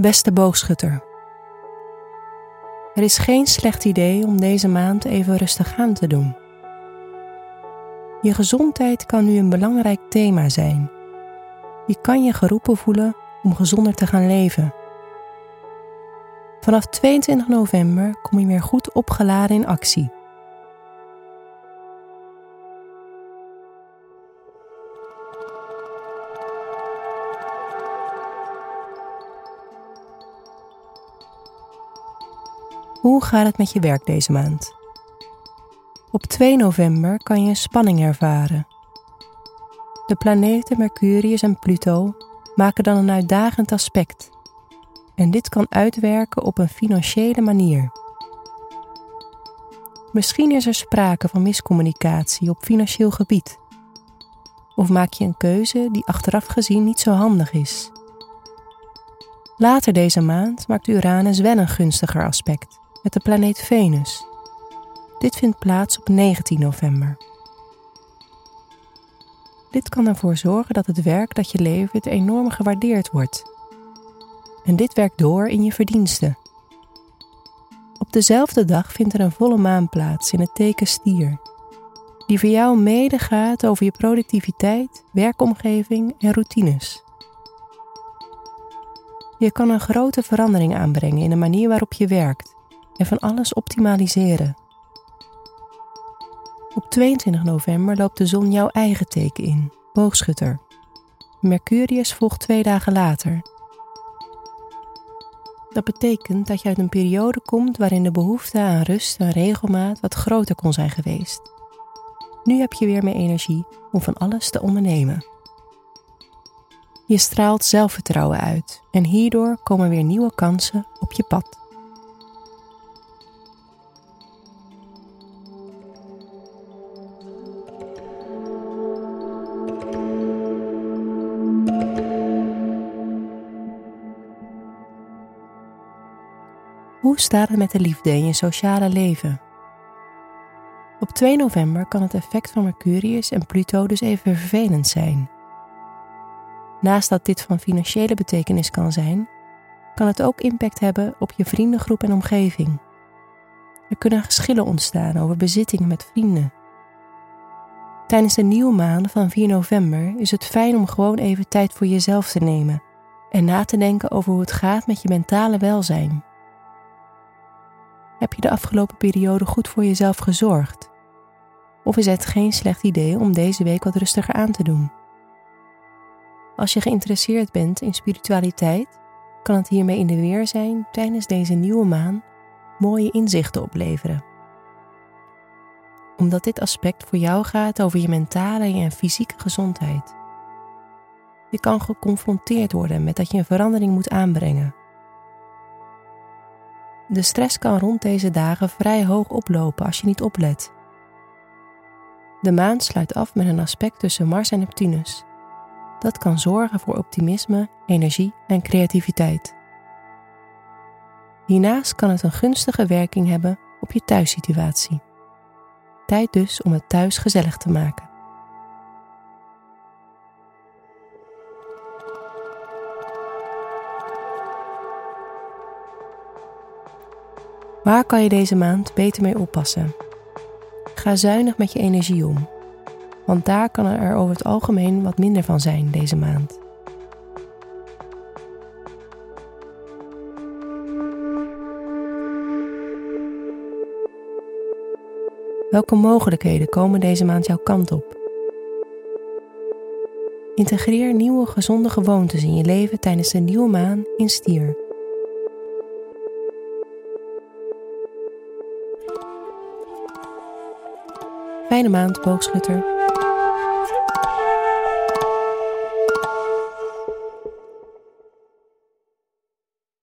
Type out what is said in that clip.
Beste boogschutter. Er is geen slecht idee om deze maand even rustig aan te doen. Je gezondheid kan nu een belangrijk thema zijn. Je kan je geroepen voelen om gezonder te gaan leven. Vanaf 22 november kom je weer goed opgeladen in actie. Hoe gaat het met je werk deze maand? Op 2 november kan je spanning ervaren. De planeten Mercurius en Pluto maken dan een uitdagend aspect. En dit kan uitwerken op een financiële manier. Misschien is er sprake van miscommunicatie op financieel gebied. Of maak je een keuze die achteraf gezien niet zo handig is. Later deze maand maakt Uranus wel een gunstiger aspect met de planeet Venus. Dit vindt plaats op 19 november. Dit kan ervoor zorgen dat het werk dat je levert enorm gewaardeerd wordt. En dit werkt door in je verdiensten. Op dezelfde dag vindt er een volle maan plaats in het teken stier, die voor jou medegaat over je productiviteit, werkomgeving en routines. Je kan een grote verandering aanbrengen in de manier waarop je werkt en van alles optimaliseren. Op 22 november loopt de zon jouw eigen teken in, boogschutter. Mercurius volgt twee dagen later. Dat betekent dat je uit een periode komt waarin de behoefte aan rust en regelmaat wat groter kon zijn geweest. Nu heb je weer meer energie om van alles te ondernemen. Je straalt zelfvertrouwen uit en hierdoor komen weer nieuwe kansen op je pad. Hoe staat het met de liefde in je sociale leven? Op 2 november kan het effect van Mercurius en Pluto dus even vervelend zijn. Naast dat dit van financiële betekenis kan zijn, kan het ook impact hebben op je vriendengroep en omgeving. Er kunnen geschillen ontstaan over bezittingen met vrienden. Tijdens de nieuwe maan van 4 november is het fijn om gewoon even tijd voor jezelf te nemen en na te denken over hoe het gaat met je mentale welzijn. Heb je de afgelopen periode goed voor jezelf gezorgd? Of is het geen slecht idee om deze week wat rustiger aan te doen? Als je geïnteresseerd bent in spiritualiteit, kan het hiermee in de weer zijn tijdens deze nieuwe maan mooie inzichten opleveren. Omdat dit aspect voor jou gaat over je mentale en fysieke gezondheid. Je kan geconfronteerd worden met dat je een verandering moet aanbrengen de stress kan rond deze dagen vrij hoog oplopen als je niet oplet. De maan sluit af met een aspect tussen Mars en Neptunus. Dat kan zorgen voor optimisme, energie en creativiteit. Hiernaast kan het een gunstige werking hebben op je thuissituatie. Tijd dus om het thuis gezellig te maken. Waar kan je deze maand beter mee oppassen? Ga zuinig met je energie om, want daar kan er over het algemeen wat minder van zijn deze maand. Welke mogelijkheden komen deze maand jouw kant op? Integreer nieuwe gezonde gewoontes in je leven tijdens de nieuwe maan in stier. Fijne maand, boogschutter.